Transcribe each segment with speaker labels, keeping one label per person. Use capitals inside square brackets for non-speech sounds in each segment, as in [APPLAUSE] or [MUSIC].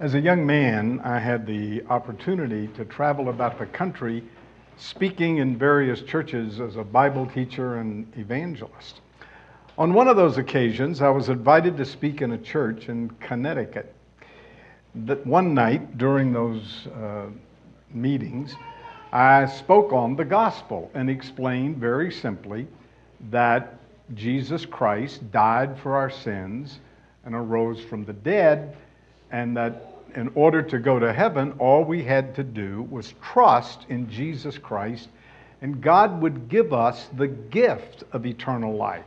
Speaker 1: As a young man, I had the opportunity to travel about the country speaking in various churches as a Bible teacher and evangelist. On one of those occasions, I was invited to speak in a church in Connecticut. That one night during those uh, meetings, I spoke on the gospel and explained very simply that Jesus Christ died for our sins and arose from the dead, and that in order to go to heaven, all we had to do was trust in Jesus Christ, and God would give us the gift of eternal life.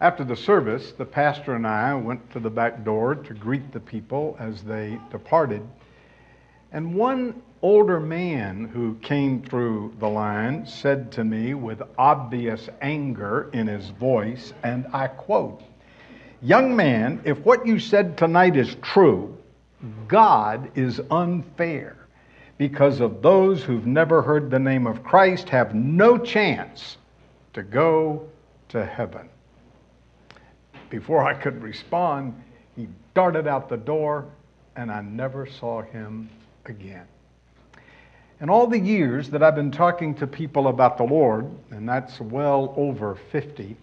Speaker 1: After the service, the pastor and I went to the back door to greet the people as they departed. And one older man who came through the line said to me with obvious anger in his voice, and I quote, Young man, if what you said tonight is true, God is unfair because of those who've never heard the name of Christ have no chance to go to heaven. Before I could respond, he darted out the door and I never saw him again. In all the years that I've been talking to people about the Lord, and that's well over 50,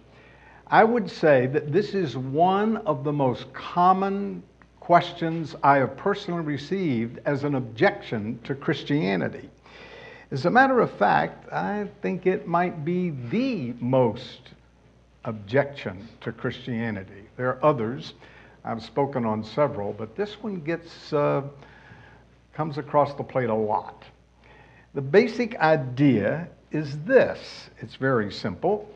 Speaker 1: I would say that this is one of the most common questions I have personally received as an objection to Christianity. As a matter of fact, I think it might be the most objection to Christianity. There are others. I've spoken on several, but this one gets uh, comes across the plate a lot. The basic idea is this it's very simple.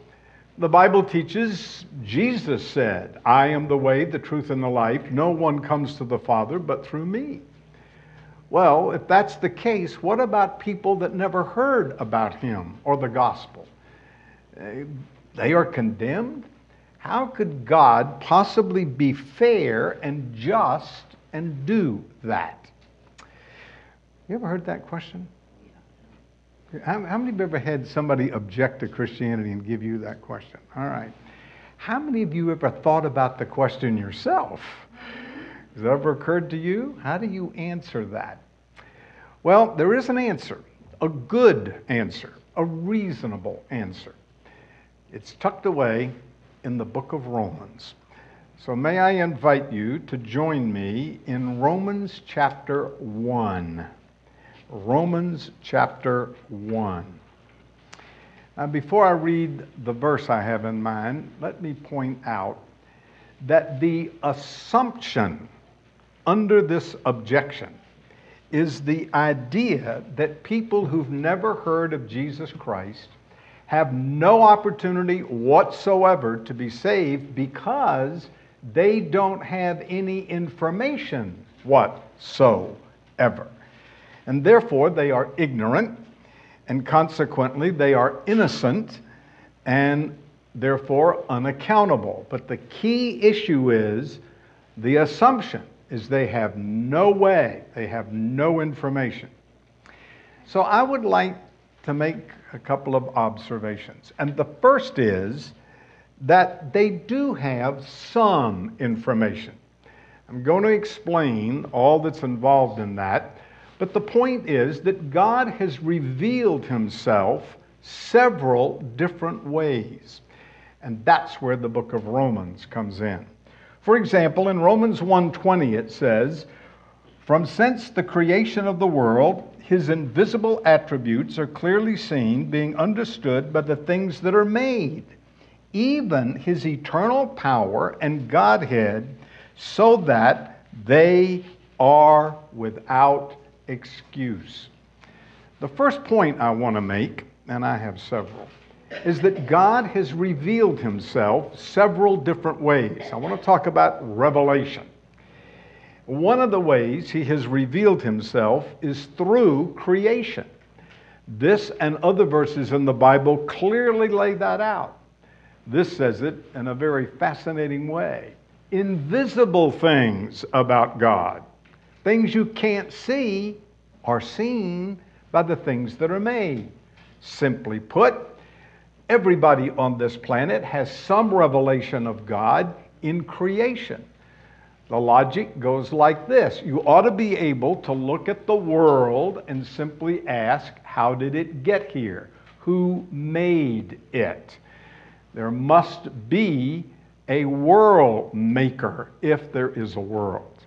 Speaker 1: The Bible teaches, Jesus said, I am the way, the truth, and the life. No one comes to the Father but through me. Well, if that's the case, what about people that never heard about him or the gospel? Eh, they are condemned? How could God possibly be fair and just and do that? You ever heard that question? How, how many of you ever had somebody object to Christianity and give you that question? All right. How many of you ever thought about the question yourself? Has it ever occurred to you? How do you answer that? Well, there is an answer, a good answer, a reasonable answer. It's tucked away in the book of Romans. So, may I invite you to join me in Romans chapter 1. Romans chapter 1. Now, before I read the verse I have in mind, let me point out that the assumption under this objection is the idea that people who've never heard of Jesus Christ have no opportunity whatsoever to be saved because they don't have any information whatsoever and therefore they are ignorant, and consequently they are innocent and therefore unaccountable. But the key issue is the assumption is they have no way, they have no information. So I would like to make a couple of observations. And the first is that they do have some information. I'm going to explain all that's involved in that but the point is that God has revealed himself several different ways. And that's where the book of Romans comes in. For example, in Romans 1:20 it says, "From since the creation of the world, his invisible attributes are clearly seen, being understood by the things that are made, even his eternal power and Godhead, so that they are without excuse. The first point I want to make, and I have several, is that God has revealed himself several different ways. I want to talk about revelation. One of the ways he has revealed himself is through creation. This and other verses in the Bible clearly lay that out. This says it in a very fascinating way. Invisible things about God, things you can't see, are seen by the things that are made. Simply put, everybody on this planet has some revelation of God in creation. The logic goes like this You ought to be able to look at the world and simply ask, How did it get here? Who made it? There must be a world maker if there is a world.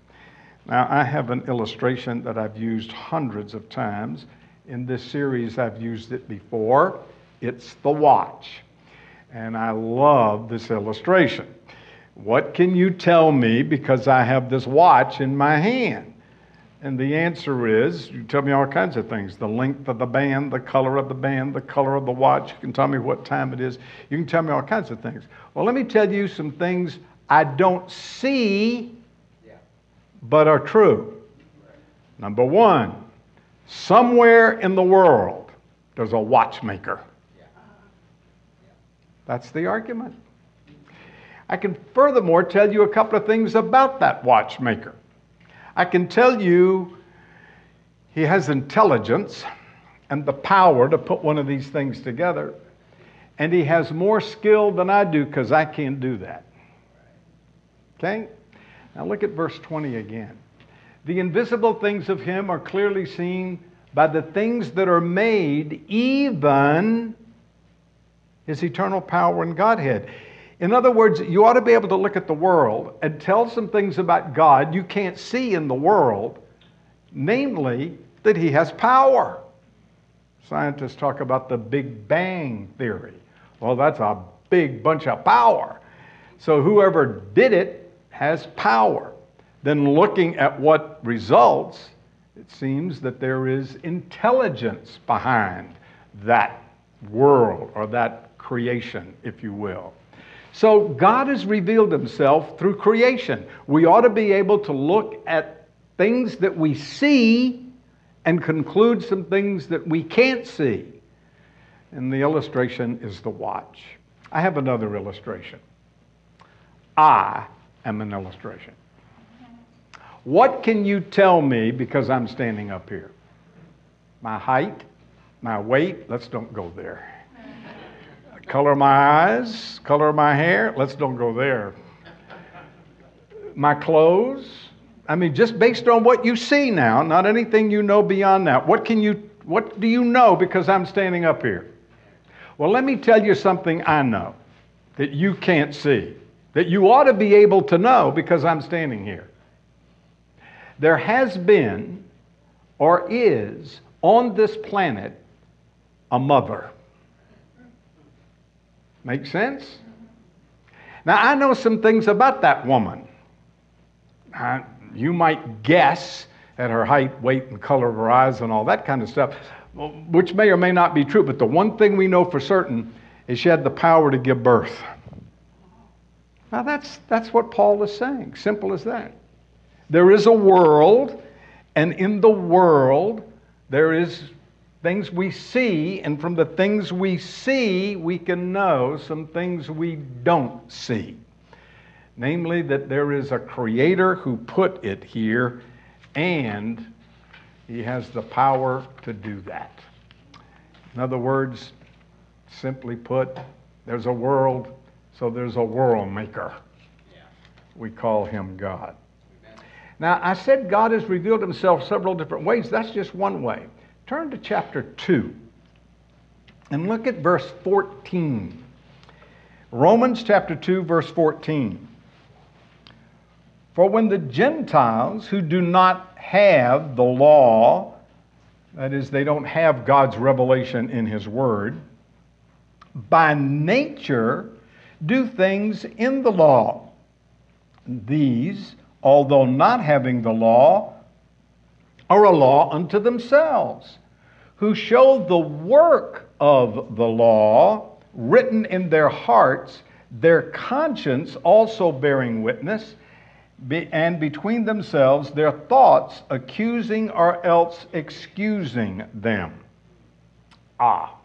Speaker 1: Now, I have an illustration that I've used hundreds of times. In this series, I've used it before. It's the watch. And I love this illustration. What can you tell me because I have this watch in my hand? And the answer is you tell me all kinds of things the length of the band, the color of the band, the color of the watch. You can tell me what time it is. You can tell me all kinds of things. Well, let me tell you some things I don't see but are true. Number one, somewhere in the world there's a watchmaker. That's the argument. I can furthermore tell you a couple of things about that watchmaker. I can tell you he has intelligence and the power to put one of these things together, and he has more skill than I do because I can't do that. Okay? Now look at verse 20 again. The invisible things of him are clearly seen by the things that are made, even his eternal power and Godhead. In other words, you ought to be able to look at the world and tell some things about God you can't see in the world, namely, that He has power. Scientists talk about the Big Bang Theory. Well, that's a big bunch of power. So whoever did it has power. Then, looking at what results, it seems that there is intelligence behind that world or that creation, if you will. So God has revealed himself through creation. We ought to be able to look at things that we see and conclude some things that we can't see. And the illustration is the watch. I have another illustration. I am an illustration. What can you tell me because I'm standing up here? My height, my weight, let's don't go there. Color of my eyes, color of my hair. Let's don't go there. My clothes. I mean, just based on what you see now, not anything you know beyond that. What can you what do you know because I'm standing up here? Well, let me tell you something I know that you can't see, that you ought to be able to know because I'm standing here. There has been or is on this planet a mother. Make sense? Now, I know some things about that woman. Now, you might guess at her height, weight, and color of her eyes and all that kind of stuff, which may or may not be true, but the one thing we know for certain is she had the power to give birth. Now, that's, that's what Paul is saying. Simple as that. There is a world, and in the world, there is things we see, and from the things we see, we can know some things we don't see. Namely, that there is a creator who put it here, and he has the power to do that. In other words, simply put, there's a world, so there's a world maker. We call him God. Now, I said God has revealed himself several different ways. That's just one way. Turn to chapter 2 and look at verse 14. Romans chapter 2, verse 14. For when the Gentiles who do not have the law, that is, they don't have God's revelation in His Word, by nature do things in the law. These, although not having the law, are a law unto themselves, who show the work of the law written in their hearts, their conscience also bearing witness, and between themselves their thoughts, accusing or else excusing them. Ah.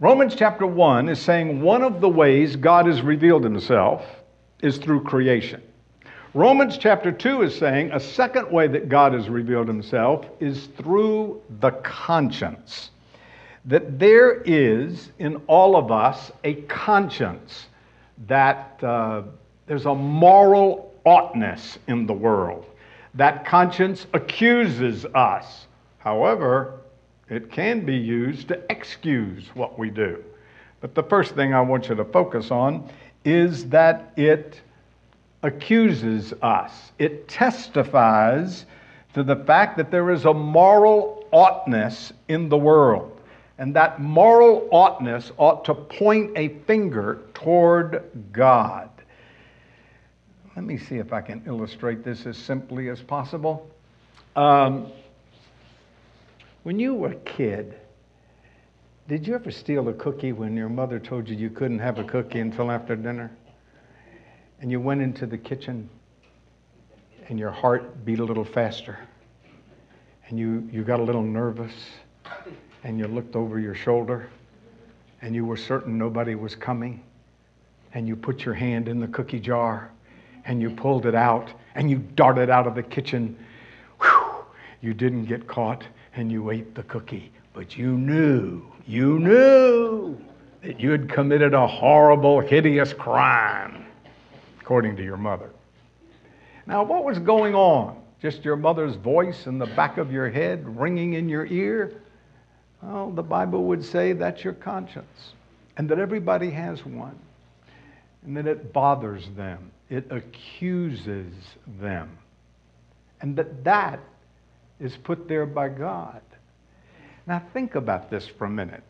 Speaker 1: Romans chapter 1 is saying one of the ways God has revealed himself is through creation. Romans chapter 2 is saying a second way that God has revealed himself is through the conscience. That there is in all of us a conscience, that uh, there's a moral oughtness in the world. That conscience accuses us. However, it can be used to excuse what we do. But the first thing I want you to focus on is that it accuses us. It testifies to the fact that there is a moral oughtness in the world. And that moral oughtness ought to point a finger toward God. Let me see if I can illustrate this as simply as possible. Um, when you were a kid, did you ever steal a cookie when your mother told you you couldn't have a cookie until after dinner? And you went into the kitchen and your heart beat a little faster and you, you got a little nervous and you looked over your shoulder and you were certain nobody was coming and you put your hand in the cookie jar and you pulled it out and you darted out of the kitchen. Whew, you didn't get caught and you ate the cookie, but you knew, you knew that you had committed a horrible, hideous crime according to your mother. Now, what was going on? Just your mother's voice in the back of your head ringing in your ear? Well, the Bible would say that's your conscience, and that everybody has one, and that it bothers them, it accuses them, and that that is put there by God. Now, think about this for a minute.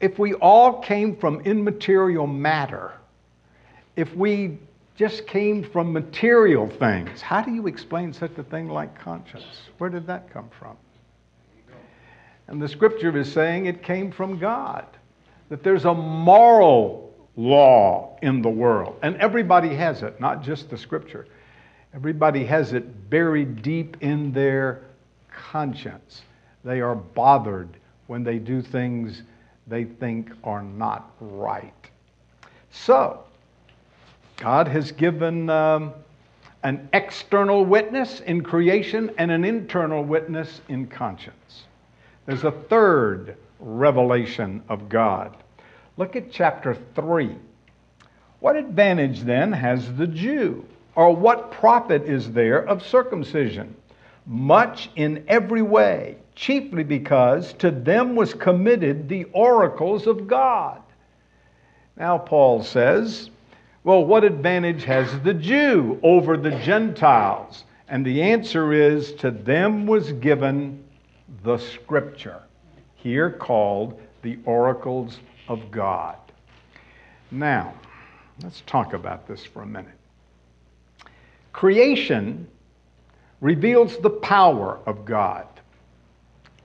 Speaker 1: If we all came from immaterial matter, if we just came from material things. How do you explain such a thing like conscience? Where did that come from? And the scripture is saying it came from God, that there's a moral law in the world. And everybody has it, not just the scripture. Everybody has it buried deep in their conscience. They are bothered when they do things they think are not right. So, God has given um, an external witness in creation and an internal witness in conscience. There's a third revelation of God. Look at chapter 3. What advantage then has the Jew? Or what profit is there of circumcision? Much in every way, chiefly because to them was committed the oracles of God. Now, Paul says, well, what advantage has the Jew over the Gentiles? And the answer is to them was given the scripture, here called the oracles of God. Now, let's talk about this for a minute. Creation reveals the power of God.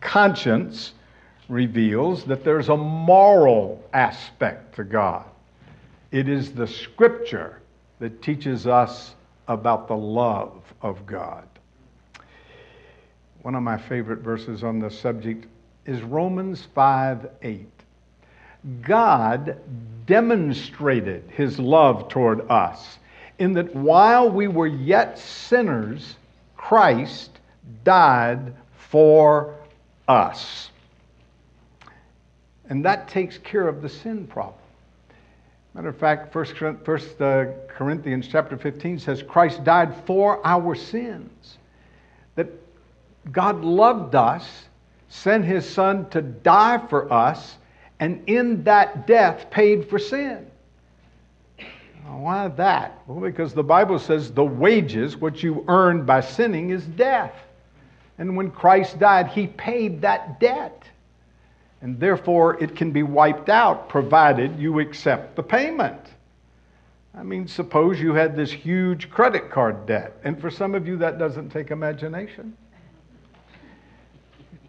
Speaker 1: Conscience reveals that there's a moral aspect to God. It is the scripture that teaches us about the love of God. One of my favorite verses on this subject is Romans 5 8. God demonstrated his love toward us in that while we were yet sinners, Christ died for us. And that takes care of the sin problem. Matter of fact, 1 uh, Corinthians chapter 15 says Christ died for our sins. That God loved us, sent his son to die for us, and in that death paid for sin. Why that? Well, because the Bible says the wages, what you earned by sinning, is death. And when Christ died, he paid that debt and therefore it can be wiped out provided you accept the payment. I mean, suppose you had this huge credit card debt, and for some of you that doesn't take imagination.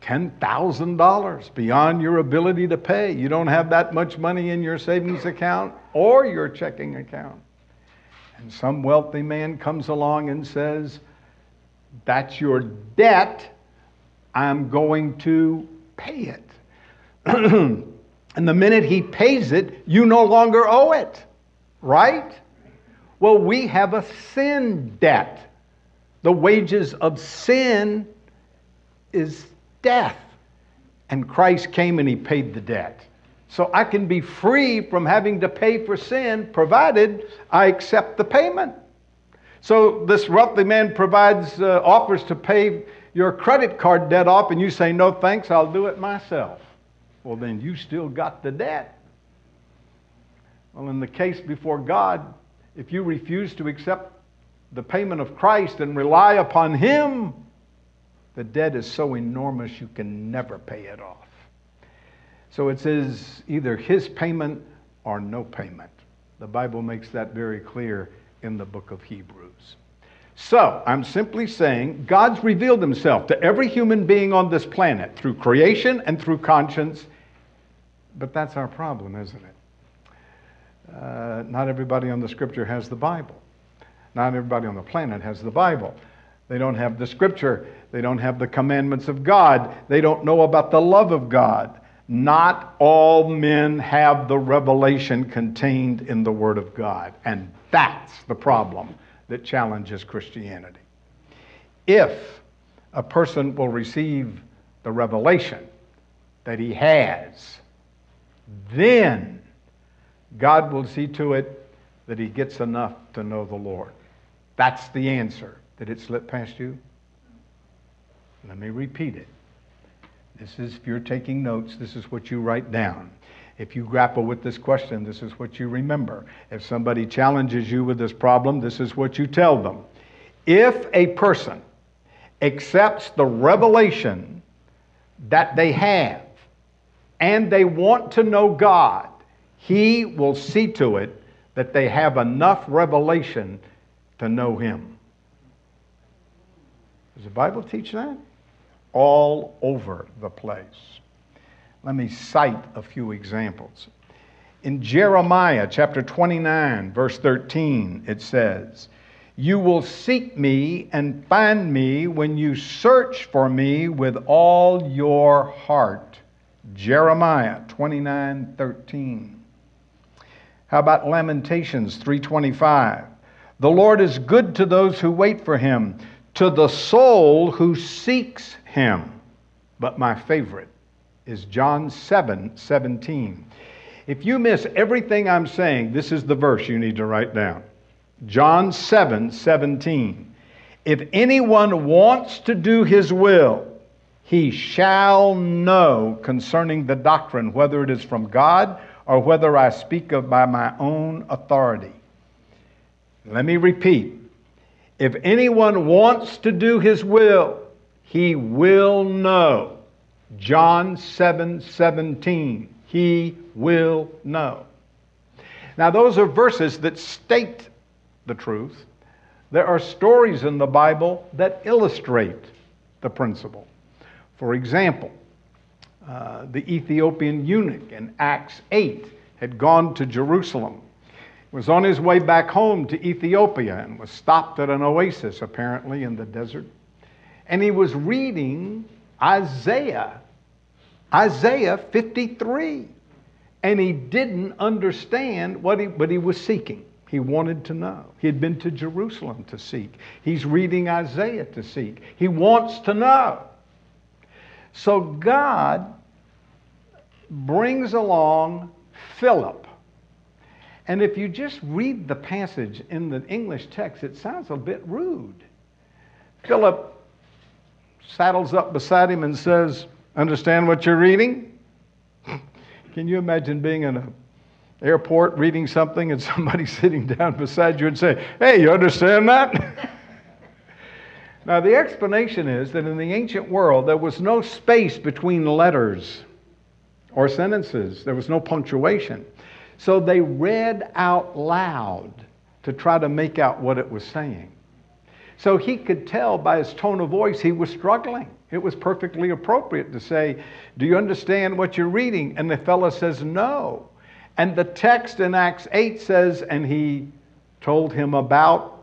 Speaker 1: $10,000 beyond your ability to pay. You don't have that much money in your savings account or your checking account. And some wealthy man comes along and says, That's your debt. I'm going to pay it. [CLEARS THROAT] and the minute he pays it, you no longer owe it. Right? Well, we have a sin debt. The wages of sin is death. And Christ came and he paid the debt. So I can be free from having to pay for sin provided I accept the payment. So this wealthy man provides uh, offers to pay your credit card debt off and you say no thanks, I'll do it myself. Well then you still got the debt. Well in the case before God, if you refuse to accept the payment of Christ and rely upon him, the debt is so enormous you can never pay it off. So it says either his payment or no payment. The Bible makes that very clear in the book of Hebrews. So, I'm simply saying God's revealed himself to every human being on this planet through creation and through conscience. But that's our problem, isn't it? Uh, not everybody on the scripture has the Bible. Not everybody on the planet has the Bible. They don't have the scripture. They don't have the commandments of God. They don't know about the love of God. Not all men have the revelation contained in the Word of God. And that's the problem that challenges Christianity. If a person will receive the revelation that he has, then God will see to it that he gets enough to know the Lord. That's the answer. Did it slip past you? Let me repeat it. This is, if you're taking notes, this is what you write down. If you grapple with this question, this is what you remember. If somebody challenges you with this problem, this is what you tell them. If a person accepts the revelation that they have and they want to know God, He will see to it that they have enough revelation to know Him. Does the Bible teach that? all over the place. Let me cite a few examples. In Jeremiah chapter 29, verse 13, it says, You will seek me and find me when you search for me with all your heart. Jeremiah 29, 13. How about Lamentations 325? The Lord is good to those who wait for him, to the soul who seeks him. But my favorite is John 7 17. If you miss everything I'm saying, this is the verse you need to write down. John 7 17. If anyone wants to do his will, he shall know concerning the doctrine, whether it is from God or whether I speak of by my own authority. Let me repeat. If anyone wants to do his will, he will know. John 7 17. He will know. Now, those are verses that state the truth. There are stories in the Bible that illustrate the principle. For example, uh, the Ethiopian eunuch in Acts 8 had gone to Jerusalem, was on his way back home to Ethiopia, and was stopped at an oasis, apparently, in the desert and he was reading Isaiah, Isaiah 53. And he didn't understand what he, what he was seeking. He wanted to know. He had been to Jerusalem to seek. He's reading Isaiah to seek. He wants to know. So God brings along Philip. And if you just read the passage in the English text, it sounds a bit rude. Philip saddles up beside him and says, Understand what you're reading? Can you imagine being in an airport reading something and somebody [LAUGHS] sitting down beside you and say, Hey, you understand that? now, the explanation is that in the ancient world, there was no space between letters or sentences, there was no punctuation. So they read out loud to try to make out what it was saying. So he could tell by his tone of voice he was struggling. It was perfectly appropriate to say, Do you understand what you're reading? And the fellow says, No. And the text in Acts 8 says, And he told him about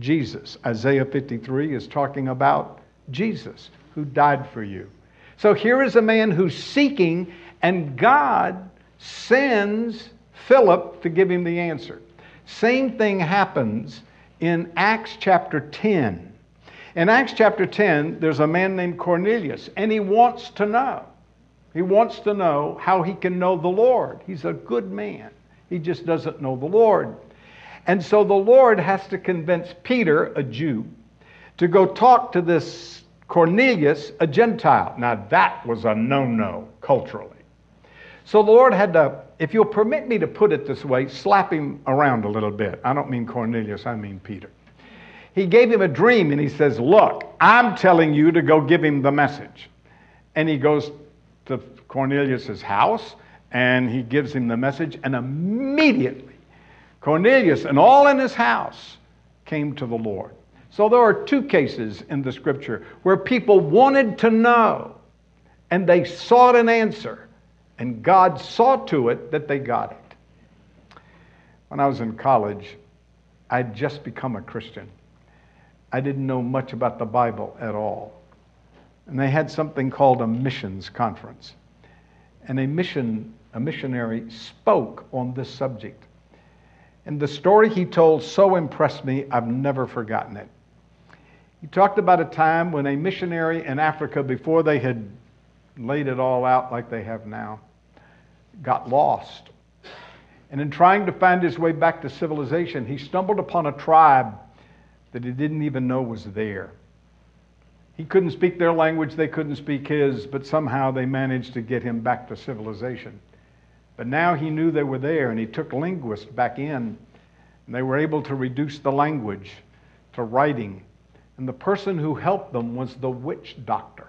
Speaker 1: Jesus. Isaiah 53 is talking about Jesus who died for you. So here is a man who's seeking, and God sends Philip to give him the answer. Same thing happens in Acts chapter 10. In Acts chapter 10, there's a man named Cornelius, and he wants to know. He wants to know how he can know the Lord. He's a good man. He just doesn't know the Lord. And so the Lord has to convince Peter, a Jew, to go talk to this Cornelius, a Gentile. Now, that was a no no culturally. So the Lord had to, if you'll permit me to put it this way, slap him around a little bit. I don't mean Cornelius, I mean Peter. He gave him a dream and he says, Look, I'm telling you to go give him the message. And he goes to Cornelius' house and he gives him the message, and immediately Cornelius and all in his house came to the Lord. So there are two cases in the scripture where people wanted to know and they sought an answer, and God saw to it that they got it. When I was in college, I'd just become a Christian. I didn't know much about the Bible at all. And they had something called a missions conference. And a mission a missionary spoke on this subject. And the story he told so impressed me, I've never forgotten it. He talked about a time when a missionary in Africa, before they had laid it all out like they have now, got lost. And in trying to find his way back to civilization, he stumbled upon a tribe that he didn't even know was there. He couldn't speak their language, they couldn't speak his, but somehow they managed to get him back to civilization. But now he knew they were there, and he took linguists back in, and they were able to reduce the language to writing. And the person who helped them was the witch doctor.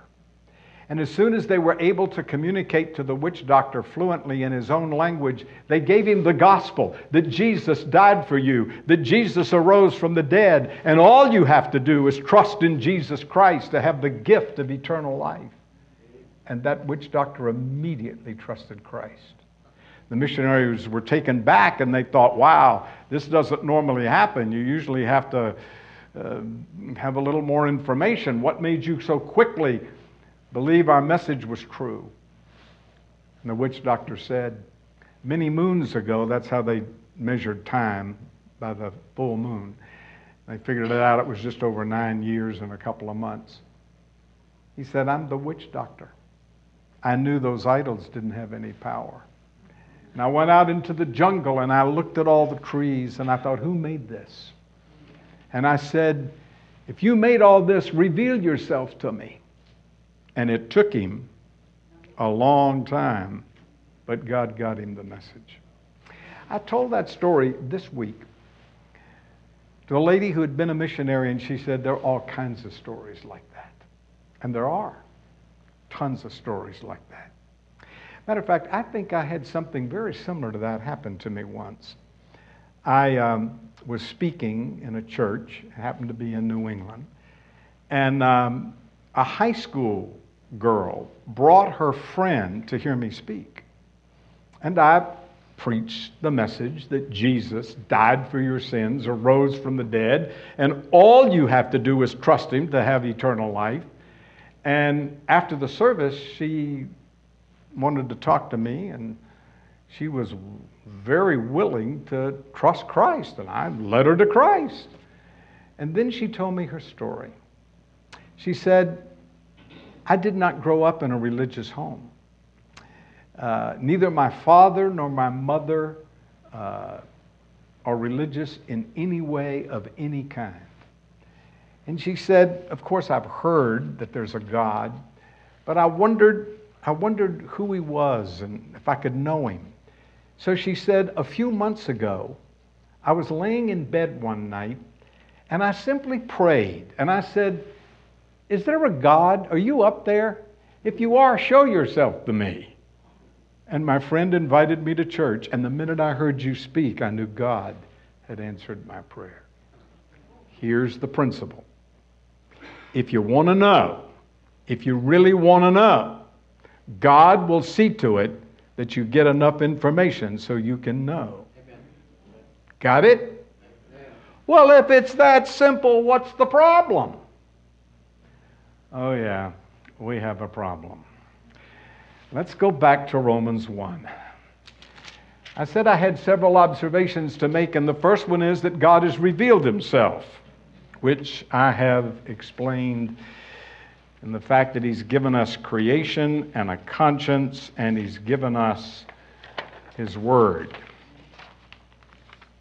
Speaker 1: And as soon as they were able to communicate to the witch doctor fluently in his own language, they gave him the gospel that Jesus died for you, that Jesus arose from the dead, and all you have to do is trust in Jesus Christ to have the gift of eternal life. And that witch doctor immediately trusted Christ. The missionaries were taken back and they thought, wow, this doesn't normally happen. You usually have to uh, have a little more information. What made you so quickly believe our message was true? And the witch doctor said, many moons ago, that's how they measured time by the full moon. They figured it out, it was just over nine years and a couple of months. He said, I'm the witch doctor. I knew those idols didn't have any power. And I went out into the jungle and I looked at all the trees and I thought, who made this? And I said, if you made all this, reveal yourself to me. And it took him a long time, but God got him the message. I told that story this week to a lady who had been a missionary, and she said, There are all kinds of stories like that. And there are tons of stories like that. Matter of fact, I think I had something very similar to that happen to me once. I um, was speaking in a church, happened to be in New England, and um, a high school girl brought her friend to hear me speak. And I preached the message that Jesus died for your sins, arose from the dead, and all you have to do is trust him to have eternal life. And after the service, she wanted to talk to me, and she was very willing to trust Christ, and I led her to Christ. And then she told me her story. She said, I did not grow up in a religious home. Uh, neither my father nor my mother uh, are religious in any way of any kind. And she said, Of course, I've heard that there's a God, but I wondered I wondered who he was and if I could know him. So she said, A few months ago, I was laying in bed one night and I simply prayed and I said, Is there a God? Are you up there? If you are, show yourself to me. And my friend invited me to church, and the minute I heard you speak, I knew God had answered my prayer. Here's the principle if you want to know, if you really want to know, God will see to it that you get enough information so you can know. Amen. Got it? Well, if it's that simple, what's the problem? Oh, yeah, we have a problem. Let's go back to Romans 1. I said I had several observations to make, and the first one is that God has revealed himself, which I have explained in the fact that he's given us creation and a conscience, and he's given us his word.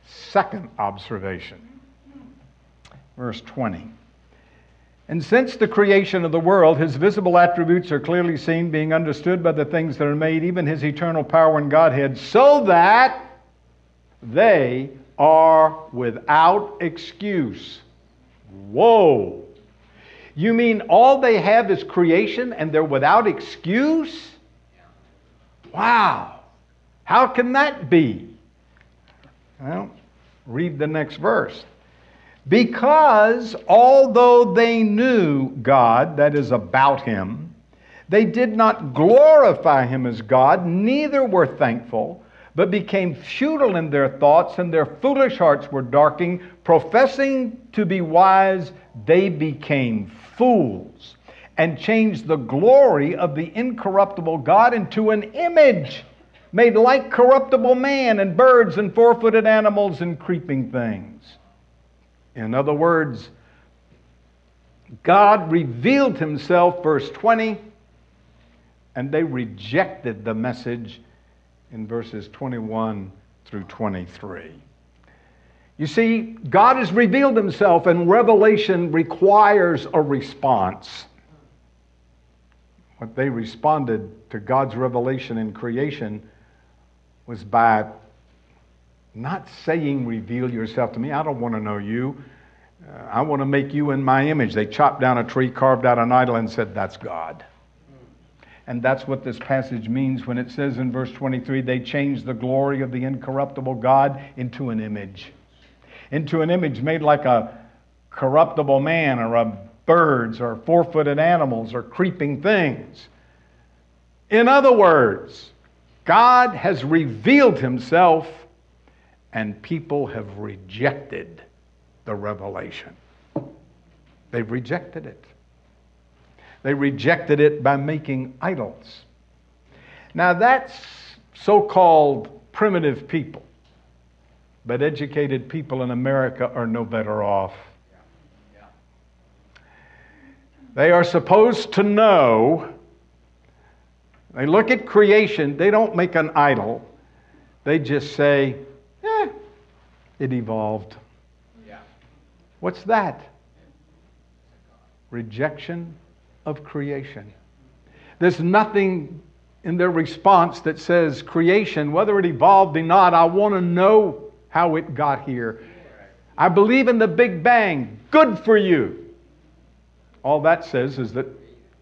Speaker 1: Second observation, verse 20. And since the creation of the world, his visible attributes are clearly seen, being understood by the things that are made, even his eternal power and Godhead, so that they are without excuse. Whoa. You mean all they have is creation and they're without excuse? Wow. How can that be? Well, read the next verse. Because although they knew God, that is about Him, they did not glorify Him as God, neither were thankful, but became futile in their thoughts, and their foolish hearts were darkened. Professing to be wise, they became fools and changed the glory of the incorruptible God into an image made like corruptible man and birds and four footed animals and creeping things. In other words, God revealed himself, verse 20, and they rejected the message in verses 21 through 23. You see, God has revealed himself, and revelation requires a response. What they responded to God's revelation in creation was by not saying, reveal yourself to me. I don't want to know you. Uh, I want to make you in my image. They chopped down a tree, carved out an idol, and said, That's God. And that's what this passage means when it says in verse 23 they changed the glory of the incorruptible God into an image. Into an image made like a corruptible man or a birds or four footed animals or creeping things. In other words, God has revealed himself and people have rejected the revelation. They've rejected it. They rejected it by making idols. Now, that's so called primitive people, but educated people in America are no better off. They are supposed to know. They look at creation, they don't make an idol. They just say, it evolved. Yeah. What's that? Rejection of creation. There's nothing in their response that says creation, whether it evolved or not, I want to know how it got here. I believe in the Big Bang. Good for you. All that says is that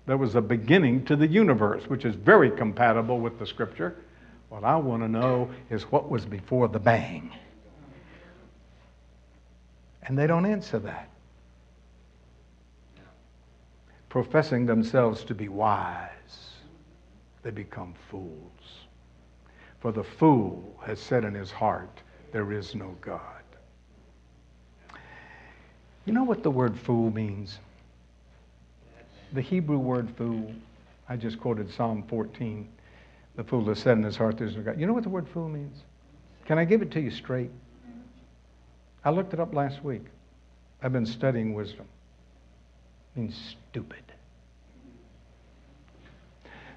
Speaker 1: there was a beginning to the universe, which is very compatible with the scripture. What I want to know is what was before the bang. And they don't answer that. Professing themselves to be wise, they become fools. For the fool has said in his heart, There is no God. You know what the word fool means? The Hebrew word fool, I just quoted Psalm 14. The fool has said in his heart, There's no God. You know what the word fool means? Can I give it to you straight? I looked it up last week. I've been studying wisdom. It means stupid.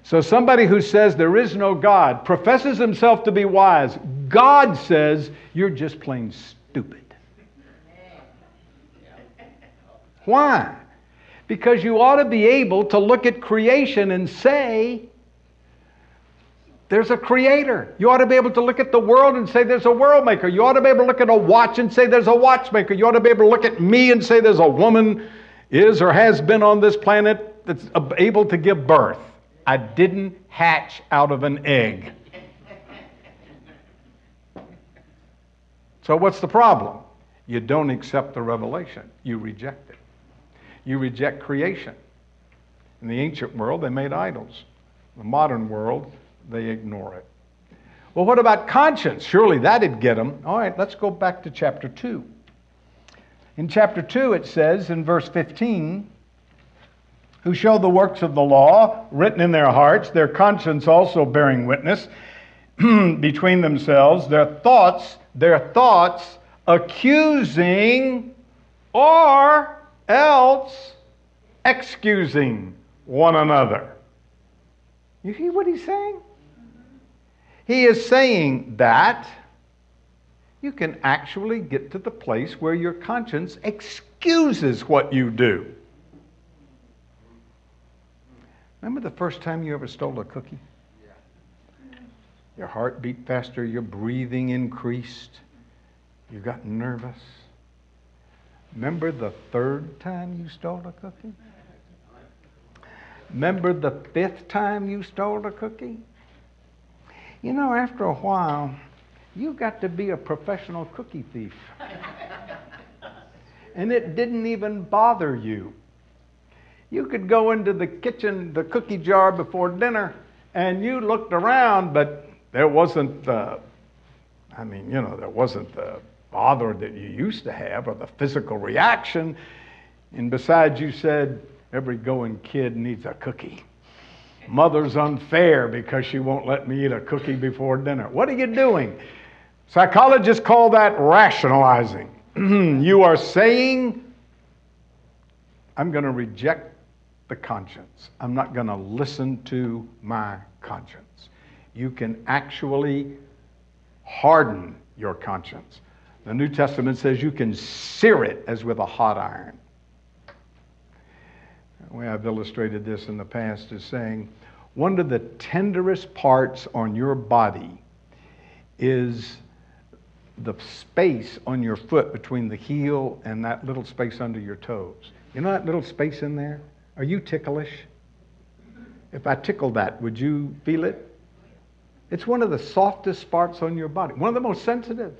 Speaker 1: So somebody who says there is no God professes himself to be wise. God says you're just plain stupid. Why? Because you ought to be able to look at creation and say, there's a creator. You ought to be able to look at the world and say there's a world maker. You ought to be able to look at a watch and say there's a watchmaker. You ought to be able to look at me and say there's a woman is or has been on this planet that's able to give birth. I didn't hatch out of an egg. So, what's the problem? You don't accept the revelation, you reject it. You reject creation. In the ancient world, they made idols. In the modern world, they ignore it. Well, what about conscience? Surely that'd get them. All right, let's go back to chapter 2. In chapter 2, it says in verse 15, who show the works of the law written in their hearts, their conscience also bearing witness [CLEARS THROAT] between themselves, their thoughts, their thoughts accusing or else excusing one another. You hear what he's saying? He is saying that you can actually get to the place where your conscience excuses what you do. Remember the first time you ever stole a cookie? Your heart beat faster, your breathing increased, you got nervous. Remember the third time you stole a cookie? Remember the fifth time you stole a cookie? You know, after a while, you got to be a professional cookie thief. [LAUGHS] and it didn't even bother you. You could go into the kitchen, the cookie jar before dinner, and you looked around, but there wasn't the, I mean, you know, there wasn't the bother that you used to have or the physical reaction. And besides, you said, every going kid needs a cookie. Mother's unfair because she won't let me eat a cookie before dinner. What are you doing? Psychologists call that rationalizing. [CLEARS THROAT] you are saying, I'm going to reject the conscience. I'm not going to listen to my conscience. You can actually harden your conscience. The New Testament says you can sear it as with a hot iron. Way I've illustrated this in the past is saying one of the tenderest parts on your body is the space on your foot between the heel and that little space under your toes. You know that little space in there? Are you ticklish? If I tickle that, would you feel it? It's one of the softest spots on your body, one of the most sensitive.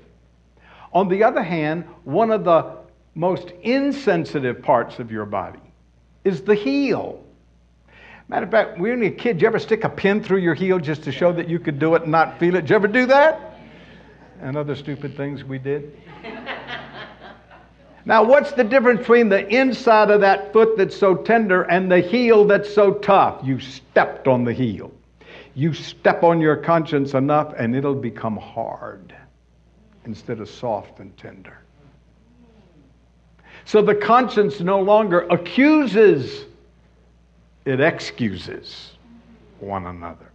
Speaker 1: On the other hand, one of the most insensitive parts of your body is the heel. Matter of fact, when you're a kid, did you ever stick a pin through your heel just to show that you could do it and not feel it? Did you ever do that? and other stupid things we did. [LAUGHS] now, what's the difference between the inside of that foot that's so tender and the heel that's so tough? You stepped on the heel. You step on your conscience enough and it'll become hard instead of soft and tender. So the conscience no longer accuses, it excuses one another.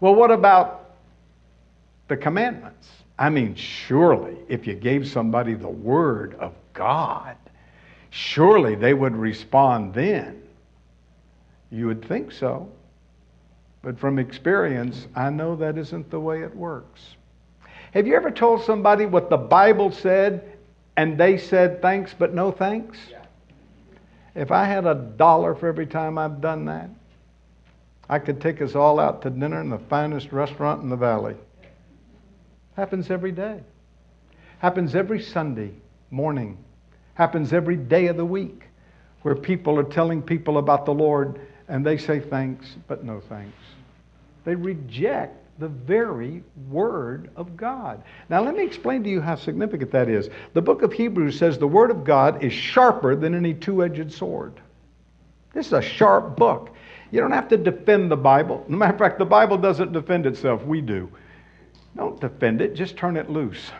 Speaker 1: Well, what about the commandments. I mean, surely if you gave somebody the word of God, surely they would respond then. You would think so. But from experience, I know that isn't the way it works. Have you ever told somebody what the Bible said and they said thanks but no thanks? Yeah. If I had a dollar for every time I've done that, I could take us all out to dinner in the finest restaurant in the valley. Happens every day. Happens every Sunday morning. Happens every day of the week where people are telling people about the Lord and they say thanks, but no thanks. They reject the very Word of God. Now, let me explain to you how significant that is. The book of Hebrews says the Word of God is sharper than any two edged sword. This is a sharp book. You don't have to defend the Bible. No matter of fact, the Bible doesn't defend itself, we do. Don't defend it, just turn it loose.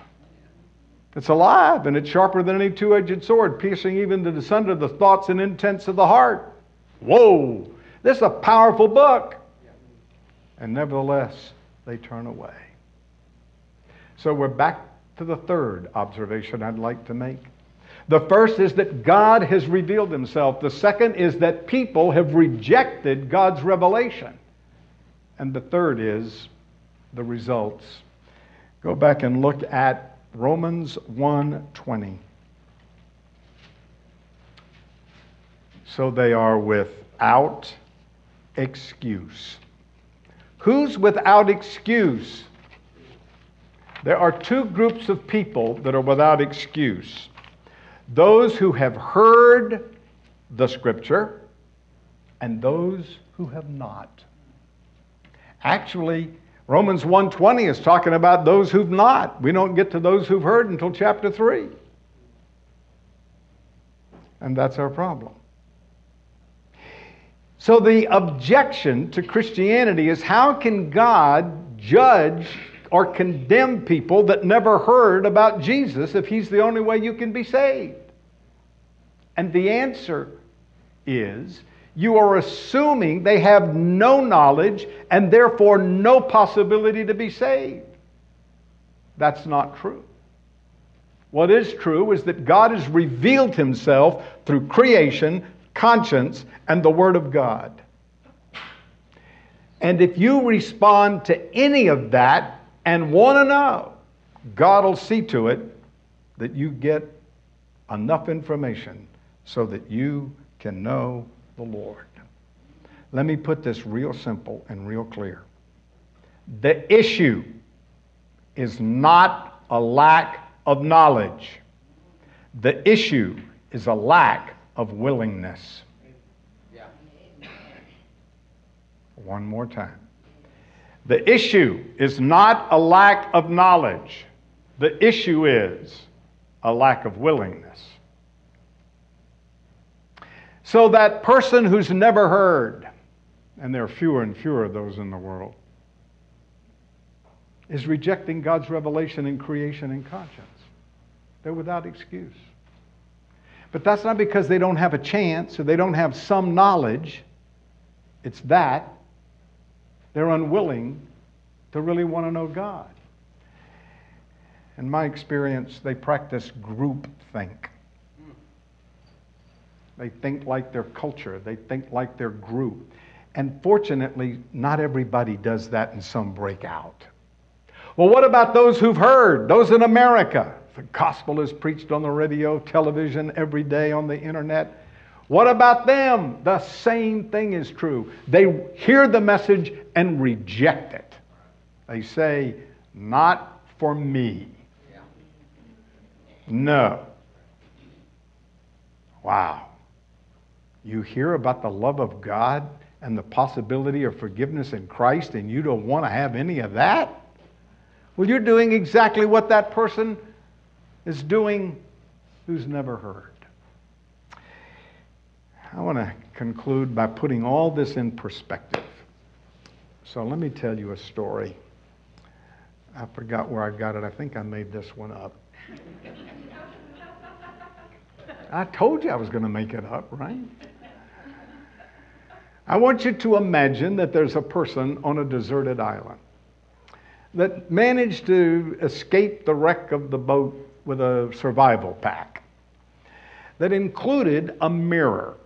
Speaker 1: It's alive and it's sharper than any two edged sword, piercing even to the sunder of the thoughts and intents of the heart. Whoa! This is a powerful book. And nevertheless, they turn away. So we're back to the third observation I'd like to make. The first is that God has revealed himself. The second is that people have rejected God's revelation. And the third is the results Go back and look at Romans 1:20. So they are without excuse. Who's without excuse? There are two groups of people that are without excuse. Those who have heard the scripture and those who have not. Actually, Romans 1:20 is talking about those who've not. We don't get to those who've heard until chapter 3. And that's our problem. So the objection to Christianity is how can God judge or condemn people that never heard about Jesus if he's the only way you can be saved? And the answer is you are assuming they have no knowledge and therefore no possibility to be saved. That's not true. What is true is that God has revealed himself through creation, conscience, and the Word of God. And if you respond to any of that and want to know, God will see to it that you get enough information so that you can know the Lord. Let me put this real simple and real clear. The issue is not a lack of knowledge, the issue is a lack of willingness. One more time. The issue is not a lack of knowledge. The issue is a lack of willingness. So that person who's never heard, and there are fewer and fewer of those in the world, is rejecting God's revelation in creation and conscience. They're without excuse. But that's not because they don't have a chance or they don't have some knowledge. It's that they're unwilling to really want to know God. In my experience, they practice group think. They think like their culture, they think like their group. And fortunately, not everybody does that in some breakout. Well, what about those who've heard, those in America? The gospel is preached on the radio, television, every day on the internet. What about them? The same thing is true. They hear the message and reject it. They say, Not for me. No. Wow you hear about the love of God and the possibility of forgiveness in Christ, and you don't want to have any of that? Well, you're doing exactly what that person is doing who's never heard. I want to conclude by putting all this in perspective. So let me tell you a story. I forgot where I got it. I think I made this one up. I told you I was going to make it up, right? I want you to imagine that there's a person on a deserted island that managed to escape the wreck of the boat with a survival pack that included a mirror.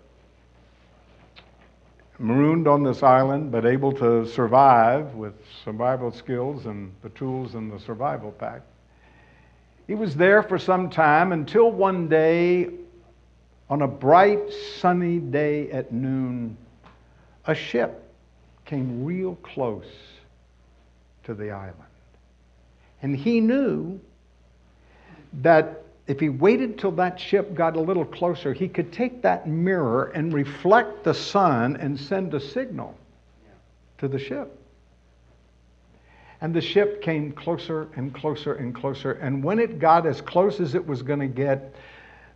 Speaker 1: Marooned on this island, but able to survive with survival skills and the tools in the survival pack. He was there for some time until one day, on a bright, sunny day at noon, a ship came real close to the island. And he knew that if he waited till that ship got a little closer, he could take that mirror and reflect the sun and send a signal to the ship. And the ship came closer and closer and closer. And when it got as close as it was going to get,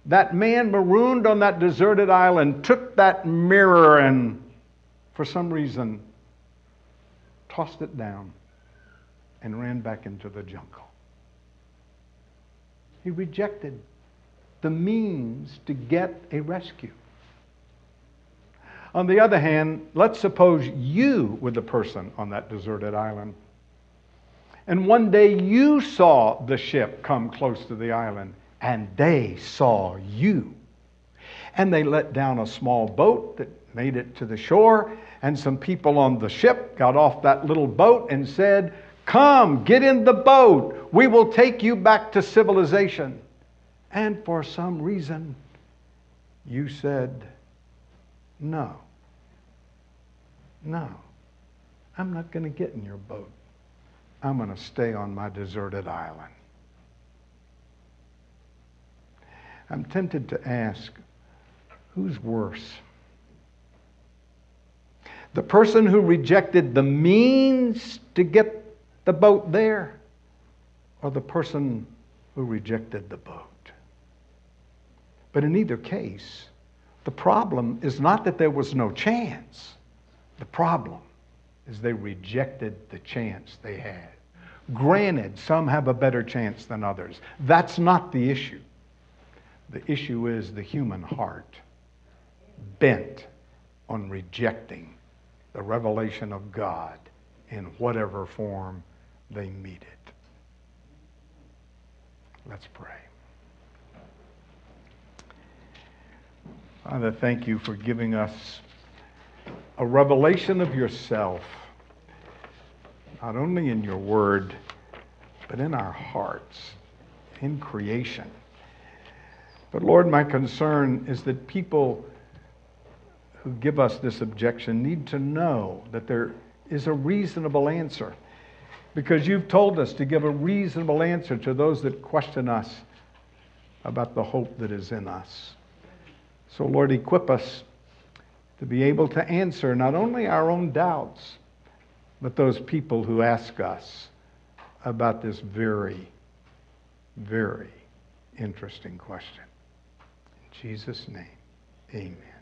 Speaker 1: that man marooned on that deserted island took that mirror and for some reason, tossed it down and ran back into the jungle. He rejected the means to get a rescue. On the other hand, let's suppose you were the person on that deserted island. And one day you saw the ship come close to the island, and they saw you. And they let down a small boat that made it to the shore, and some people on the ship got off that little boat and said, Come, get in the boat. We will take you back to civilization. And for some reason, you said, No. No. I'm not going to get in your boat. I'm going to stay on my deserted island. I'm tempted to ask, who's worse? The person who rejected the means to get the boat there or the person who rejected the boat. But in either case, the problem is not that there was no chance. The problem is they rejected the chance they had. Granted, some have a better chance than others. That's not the issue. The issue is the human heart bent on rejecting the revelation of God in whatever form they meet it. Let's pray. Father, thank you for giving us a revelation of yourself, not only in your word, but in our hearts, in creation. But Lord, my concern is that people who give us this objection need to know that there is a reasonable answer. Because you've told us to give a reasonable answer to those that question us about the hope that is in us. So, Lord, equip us to be able to answer not only our own doubts, but those people who ask us about this very, very interesting question. In Jesus' name, amen.